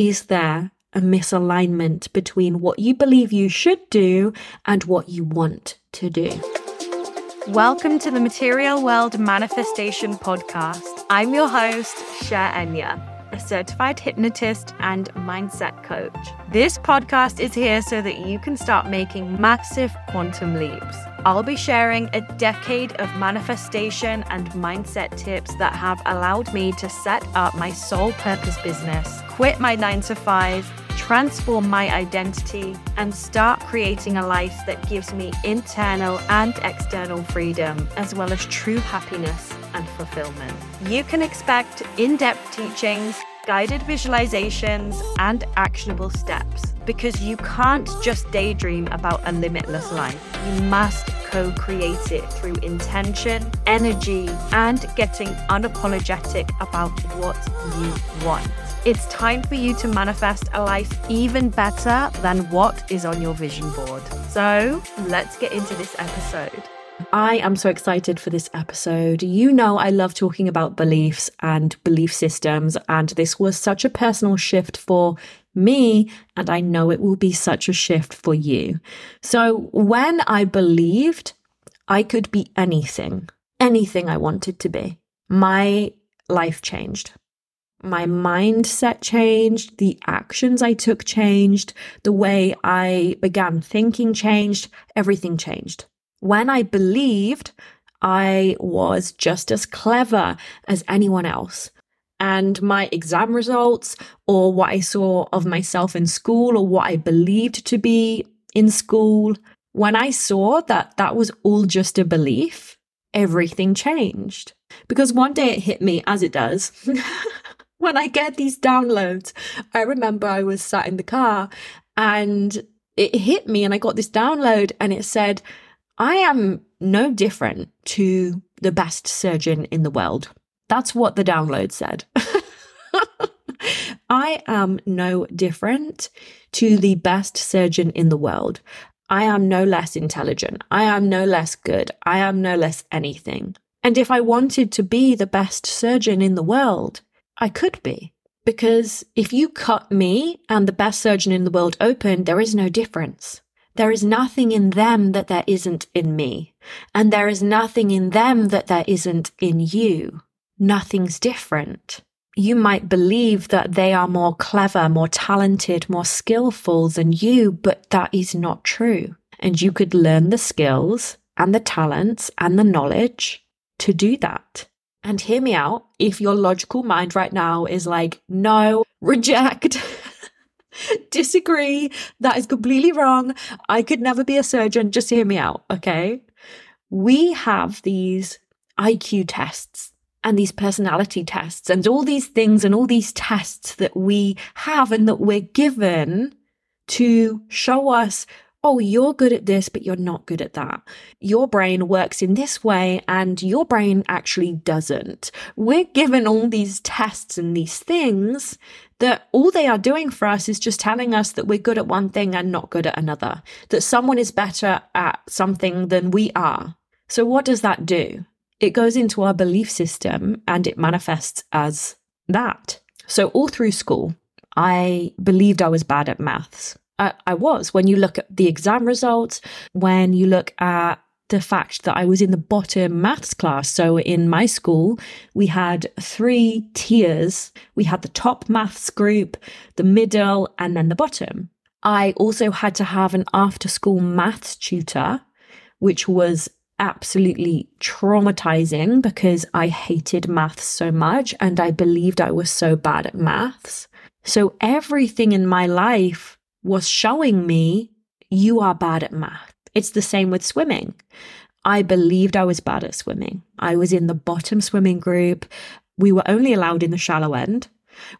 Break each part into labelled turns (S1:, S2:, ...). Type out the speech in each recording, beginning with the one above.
S1: is there a misalignment between what you believe you should do and what you want to do.
S2: Welcome to the Material World Manifestation Podcast. I'm your host, Cherenya a certified hypnotist and mindset coach. This podcast is here so that you can start making massive quantum leaps. I'll be sharing a decade of manifestation and mindset tips that have allowed me to set up my soul purpose business, quit my nine to five, transform my identity, and start creating a life that gives me internal and external freedom, as well as true happiness and fulfillment. You can expect in depth teachings, guided visualizations, and actionable steps because you can't just daydream about a limitless life. You must co create it through intention, energy, and getting unapologetic about what you want. It's time for you to manifest a life even better than what is on your vision board. So let's get into this episode.
S1: I am so excited for this episode. You know, I love talking about beliefs and belief systems, and this was such a personal shift for me, and I know it will be such a shift for you. So, when I believed I could be anything, anything I wanted to be, my life changed. My mindset changed, the actions I took changed, the way I began thinking changed, everything changed when I believed I was just as clever as anyone else. And my exam results, or what I saw of myself in school, or what I believed to be in school, when I saw that that was all just a belief, everything changed. Because one day it hit me, as it does. when I get these downloads, I remember I was sat in the car and it hit me, and I got this download, and it said, I am no different to the best surgeon in the world. That's what the download said. I am no different to the best surgeon in the world. I am no less intelligent. I am no less good. I am no less anything. And if I wanted to be the best surgeon in the world, I could be. Because if you cut me and the best surgeon in the world open, there is no difference. There is nothing in them that there isn't in me. And there is nothing in them that there isn't in you. Nothing's different. You might believe that they are more clever, more talented, more skillful than you, but that is not true. And you could learn the skills and the talents and the knowledge to do that. And hear me out. If your logical mind right now is like, no, reject, disagree. That is completely wrong. I could never be a surgeon. Just hear me out, okay? We have these IQ tests and these personality tests and all these things and all these tests that we have and that we're given to show us oh, you're good at this, but you're not good at that. Your brain works in this way and your brain actually doesn't. We're given all these tests and these things that all they are doing for us is just telling us that we're good at one thing and not good at another, that someone is better at something than we are. So, what does that do? It goes into our belief system and it manifests as that. So, all through school, I believed I was bad at maths. I, I was. When you look at the exam results, when you look at the fact that I was in the bottom maths class. So in my school, we had three tiers. We had the top maths group, the middle, and then the bottom. I also had to have an after school maths tutor, which was absolutely traumatizing because I hated maths so much and I believed I was so bad at maths. So everything in my life was showing me you are bad at math. It's the same with swimming. I believed I was bad at swimming. I was in the bottom swimming group. We were only allowed in the shallow end.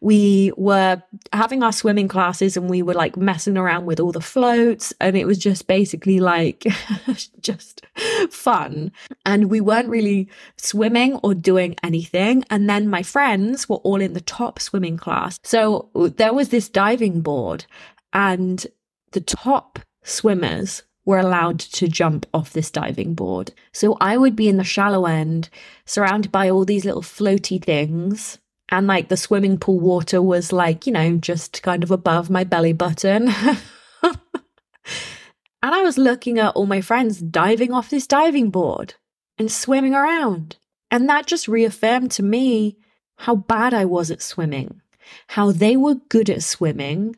S1: We were having our swimming classes and we were like messing around with all the floats. And it was just basically like just fun. And we weren't really swimming or doing anything. And then my friends were all in the top swimming class. So there was this diving board and the top swimmers were allowed to jump off this diving board. So I would be in the shallow end, surrounded by all these little floaty things, And like the swimming pool water was like, you know, just kind of above my belly button. and I was looking at all my friends diving off this diving board and swimming around. And that just reaffirmed to me how bad I was at swimming, how they were good at swimming,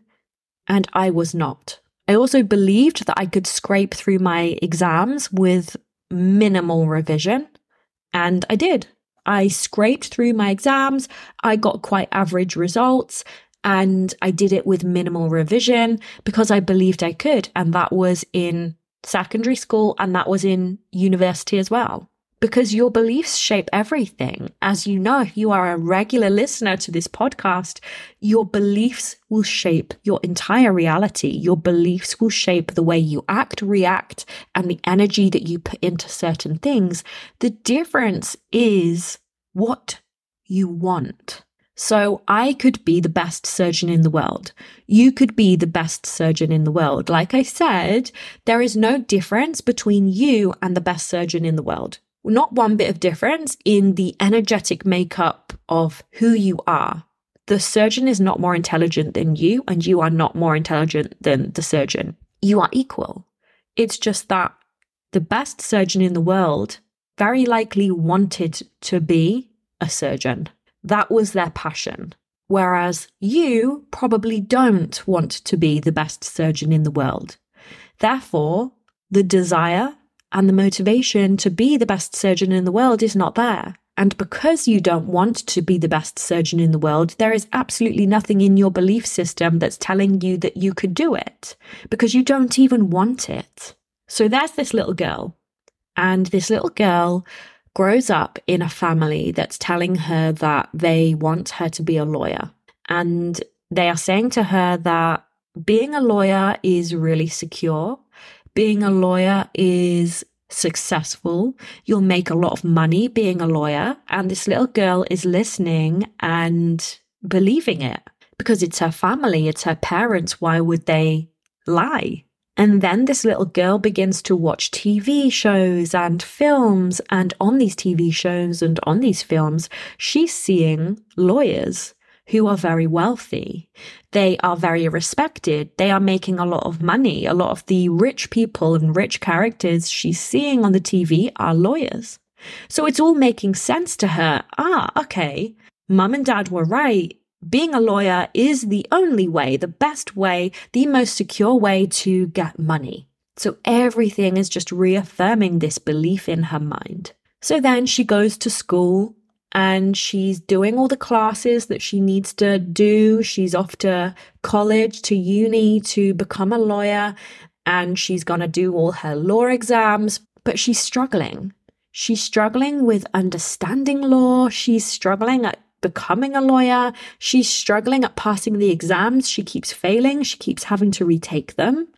S1: and I was not. I also believed that I could scrape through my exams with minimal revision, and I did. I scraped through my exams, I got quite average results, and I did it with minimal revision because I believed I could. And that was in secondary school and that was in university as well because your beliefs shape everything. As you know, if you are a regular listener to this podcast, your beliefs will shape your entire reality. Your beliefs will shape the way you act, react, and the energy that you put into certain things. The difference is what you want. So I could be the best surgeon in the world. You could be the best surgeon in the world. Like I said, there is no difference between you and the best surgeon in the world not one bit of difference in the energetic makeup of who you are. The surgeon is not more intelligent than you, and you are not more intelligent than the surgeon. You are equal. It's just that the best surgeon in the world very likely wanted to be a surgeon. That was their passion. Whereas you probably don't want to be the best surgeon in the world. Therefore, the desire and the motivation to be the best surgeon in the world is not there. And because you don't want to be the best surgeon in the world, there is absolutely nothing in your belief system that's telling you that you could do it because you don't even want it. So there's this little girl, and this little girl grows up in a family that's telling her that they want her to be a lawyer. And they are saying to her that being a lawyer is really secure being a lawyer is successful. You'll make a lot of money being a lawyer. And this little girl is listening and believing it because it's her family, it's her parents. Why would they lie? And then this little girl begins to watch TV shows and films. And on these TV shows and on these films, she's seeing lawyers who are very wealthy. They are very respected. They are making a lot of money. A lot of the rich people and rich characters she's seeing on the TV are lawyers. So it's all making sense to her. Ah, okay. Mum and dad were right. Being a lawyer is the only way, the best way, the most secure way to get money. So everything is just reaffirming this belief in her mind. So then she goes to school and she's doing all the classes that she needs to do. She's off to college, to uni to become a lawyer, and she's going to do all her law exams, but she's struggling. She's struggling with understanding law. She's struggling at becoming a lawyer. She's struggling at passing the exams. She keeps failing. She keeps having to retake them.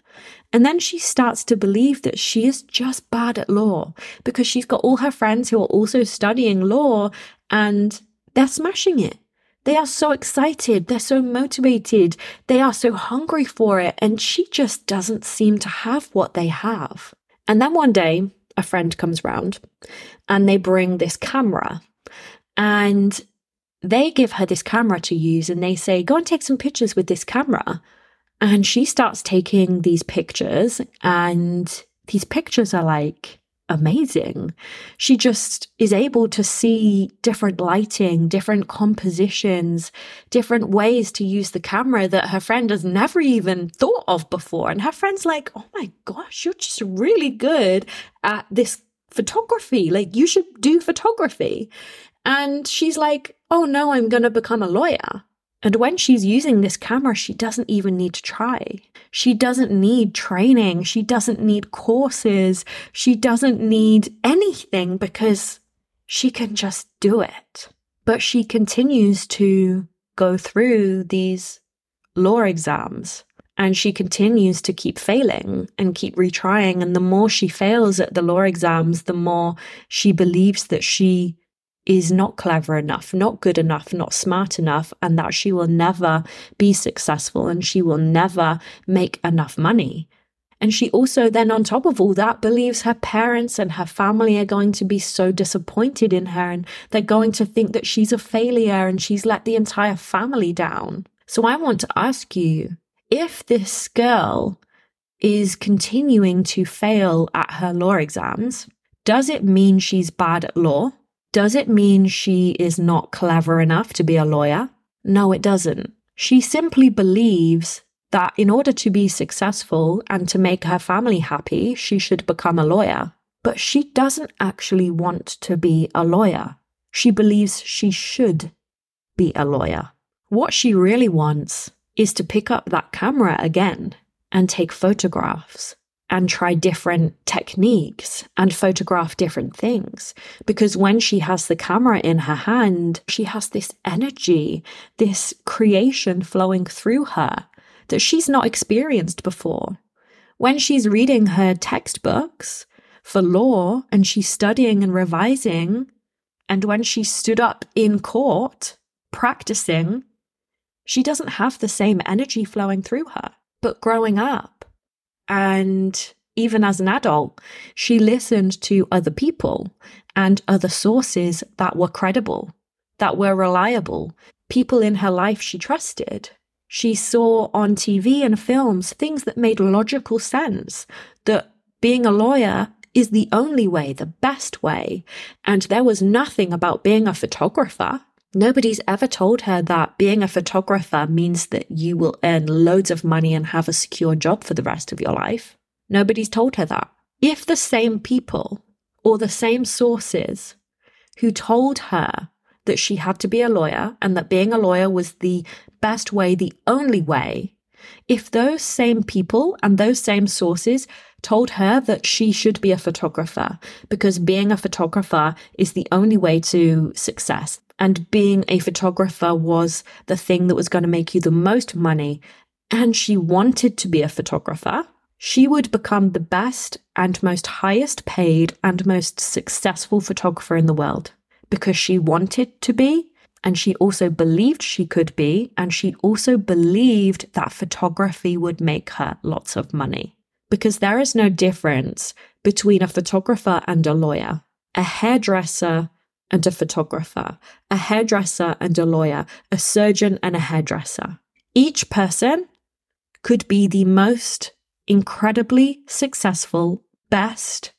S1: And then she starts to believe that she is just bad at law because she's got all her friends who are also studying law and they're smashing it. They are so excited. They're so motivated. They are so hungry for it. And she just doesn't seem to have what they have. And then one day, a friend comes round and they bring this camera and they give her this camera to use and they say, Go and take some pictures with this camera. And she starts taking these pictures, and these pictures are like amazing. She just is able to see different lighting, different compositions, different ways to use the camera that her friend has never even thought of before. And her friend's like, oh my gosh, you're just really good at this photography. Like, you should do photography. And she's like, oh no, I'm going to become a lawyer. And when she's using this camera, she doesn't even need to try. She doesn't need training. She doesn't need courses. She doesn't need anything because she can just do it. But she continues to go through these law exams and she continues to keep failing and keep retrying. And the more she fails at the law exams, the more she believes that she is not clever enough, not good enough, not smart enough, and that she will never be successful and she will never make enough money. And she also, then on top of all that, believes her parents and her family are going to be so disappointed in her and they're going to think that she's a failure and she's let the entire family down. So I want to ask you if this girl is continuing to fail at her law exams, does it mean she's bad at law? Does it mean she is not clever enough to be a lawyer? No, it doesn't. She simply believes that in order to be successful and to make her family happy, she should become a lawyer. But she doesn't actually want to be a lawyer. She believes she should be a lawyer. What she really wants is to pick up that camera again and take photographs and try different techniques and photograph different things. Because when she has the camera in her hand, she has this energy, this creation flowing through her that she's not experienced before. When she's reading her textbooks for law and she's studying and revising, and when she stood up in court practicing, she doesn't have the same energy flowing through her. But growing up, and even as an adult, she listened to other people and other sources that were credible, that were reliable, people in her life she trusted. She saw on TV and films things that made logical sense, that being a lawyer is the only way, the best way. And there was nothing about being a photographer. Nobody's ever told her that being a photographer means that you will earn loads of money and have a secure job for the rest of your life. Nobody's told her that. If the same people or the same sources who told her that she had to be a lawyer and that being a lawyer was the best way, the only way, if those same people and those same sources told her that she should be a photographer because being a photographer is the only way to success, and being a photographer was the thing that was going to make you the most money, and she wanted to be a photographer, she would become the best and most highest paid and most successful photographer in the world because she wanted to be and she also believed she could be, and she also believed that photography would make her lots of money. Because there is no difference between a photographer and a lawyer. A hairdresser and a photographer, a hairdresser and a lawyer, a surgeon and a hairdresser. Each person could be the most incredibly successful, best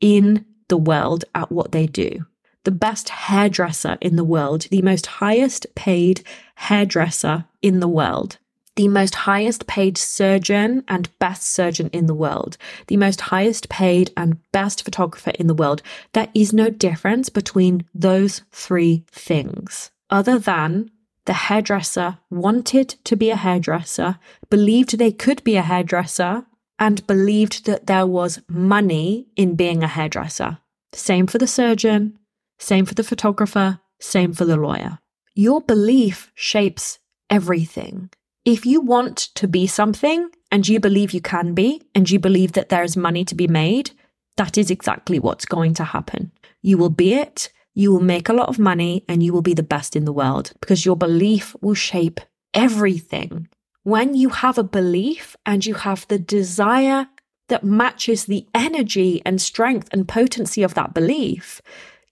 S1: in the world at what they do. The best hairdresser in the world, the most highest paid hairdresser in the world the most highest paid surgeon and best surgeon in the world, the most highest paid and best photographer in the world. There is no difference between those three things, other than the hairdresser wanted to be a hairdresser, believed they could be a hairdresser, and believed that there was money in being a hairdresser. Same for the surgeon, same for the photographer, same for the lawyer. Your belief shapes everything. If you want to be something and you believe you can be, and you believe that there is money to be made, that is exactly what's going to happen. You will be it, you will make a lot of money, and you will be the best in the world because your belief will shape everything. When you have a belief and you have the desire that matches the energy and strength and potency of that belief,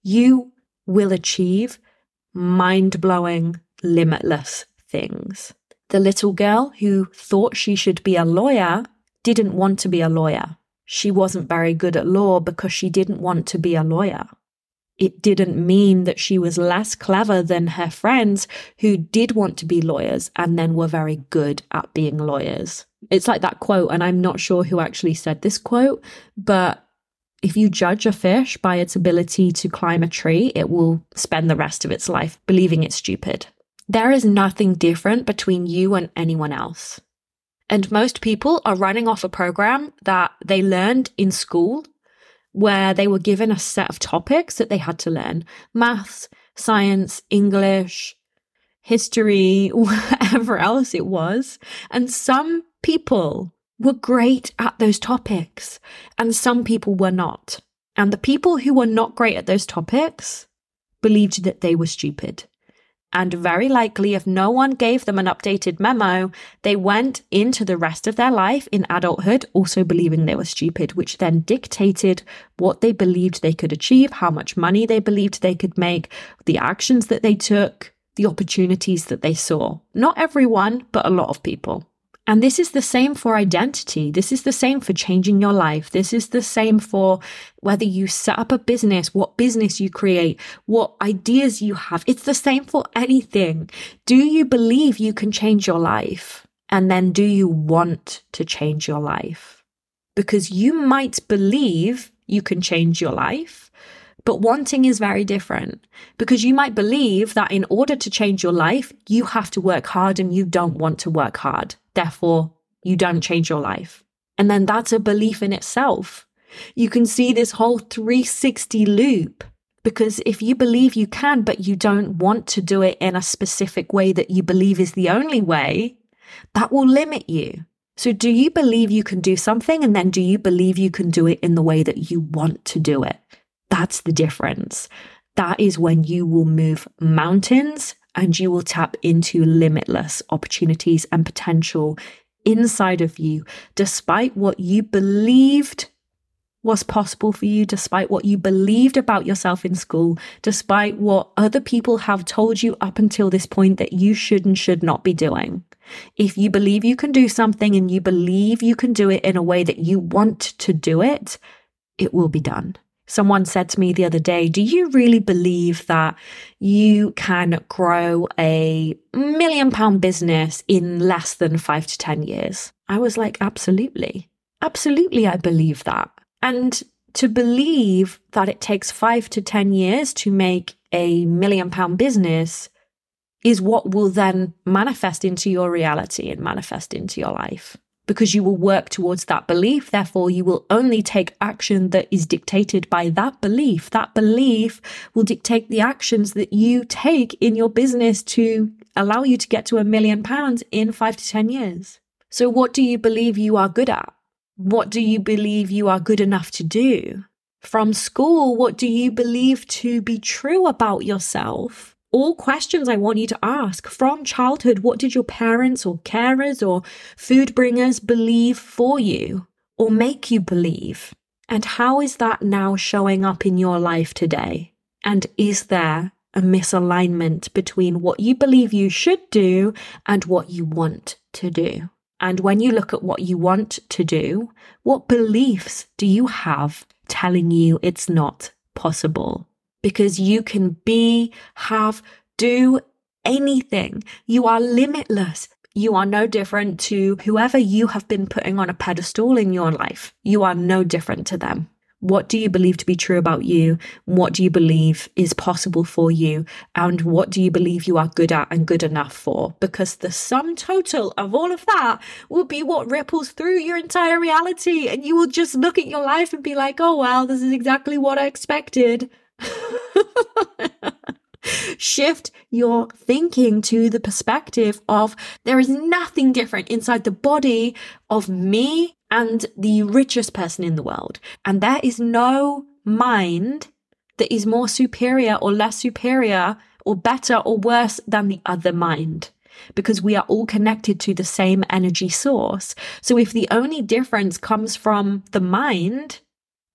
S1: you will achieve mind blowing, limitless things. The little girl who thought she should be a lawyer didn't want to be a lawyer. She wasn't very good at law because she didn't want to be a lawyer. It didn't mean that she was less clever than her friends who did want to be lawyers and then were very good at being lawyers. It's like that quote, and I'm not sure who actually said this quote, but if you judge a fish by its ability to climb a tree, it will spend the rest of its life believing it's stupid. There is nothing different between you and anyone else. And most people are running off a program that they learned in school where they were given a set of topics that they had to learn maths, science, English, history, whatever else it was. And some people were great at those topics and some people were not. And the people who were not great at those topics believed that they were stupid And very likely, if no one gave them an updated memo, they went into the rest of their life in adulthood also believing they were stupid, which then dictated what they believed they could achieve, how much money they believed they could make, the actions that they took, the opportunities that they saw. Not everyone, but a lot of people. And this is the same for identity. This is the same for changing your life. This is the same for whether you set up a business, what business you create, what ideas you have. It's the same for anything. Do you believe you can change your life? And then do you want to change your life? Because you might believe you can change your life, but wanting is very different because you might believe that in order to change your life, you have to work hard and you don't want to work hard. Therefore, you don't change your life. And then that's a belief in itself. You can see this whole 360 loop because if you believe you can, but you don't want to do it in a specific way that you believe is the only way, that will limit you. So, do you believe you can do something? And then do you believe you can do it in the way that you want to do it? That's the difference. That is when you will move mountains and you will tap into limitless opportunities and potential inside of you, despite what you believed was possible for you, despite what you believed about yourself in school, despite what other people have told you up until this point that you should and should not be doing. If you believe you can do something and you believe you can do it in a way that you want to do it, it will be done. Someone said to me the other day, Do you really believe that you can grow a million pound business in less than five to 10 years? I was like, Absolutely. Absolutely, I believe that. And to believe that it takes five to 10 years to make a million pound business is what will then manifest into your reality and manifest into your life because you will work towards that belief. Therefore, you will only take action that is dictated by that belief. That belief will dictate the actions that you take in your business to allow you to get to a million pounds in five to 10 years. So, what do you believe you are good at? What do you believe you are good enough to do? From school, what do you believe to be true about yourself? All questions I want you to ask from childhood. What did your parents or carers or food bringers believe for you or make you believe? And how is that now showing up in your life today? And is there a misalignment between what you believe you should do and what you want to do? And when you look at what you want to do, what beliefs do you have telling you it's not possible? Because you can be, have, do anything. You are limitless. You are no different to whoever you have been putting on a pedestal in your life. You are no different to them. What do you believe to be true about you? What do you believe is possible for you? And what do you believe you are good at and good enough for? Because the sum total of all of that will be what ripples through your entire reality. And you will just look at your life and be like, oh, well, this is exactly what I expected. Shift your thinking to the perspective of there is nothing different inside the body of me and the richest person in the world. And there is no mind that is more superior or less superior or better or worse than the other mind because we are all connected to the same energy source. So if the only difference comes from the mind,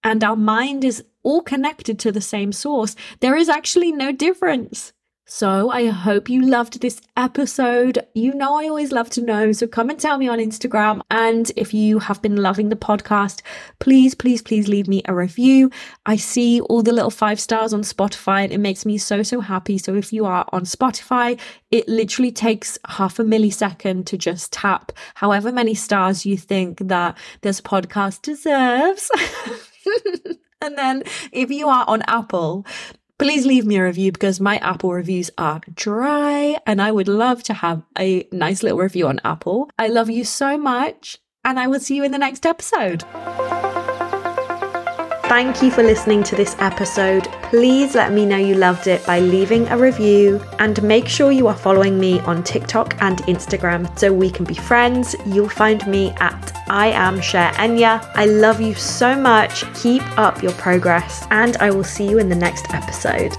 S1: and our mind is all connected to the same source, there is actually no difference. So I hope you loved this episode. You know, I always love to know. So come and tell me on Instagram. And if you have been loving the podcast, please, please, please leave me a review. I see all the little five stars on Spotify and it makes me so, so happy. So if you are on Spotify, it literally takes half a millisecond to just tap however many stars you think that this podcast deserves. and then if you are on Apple, please leave me a review because my Apple reviews are dry and I would love to have a nice little review on Apple. I love you so much and I will see you in the next episode. Thank you for listening to this episode. Please let me know you loved it by leaving a review and make sure you are following me on TikTok and Instagram so we can be friends. You'll find me at I am Cherenya. I love you so much. Keep up your progress and I will see you in the next episode.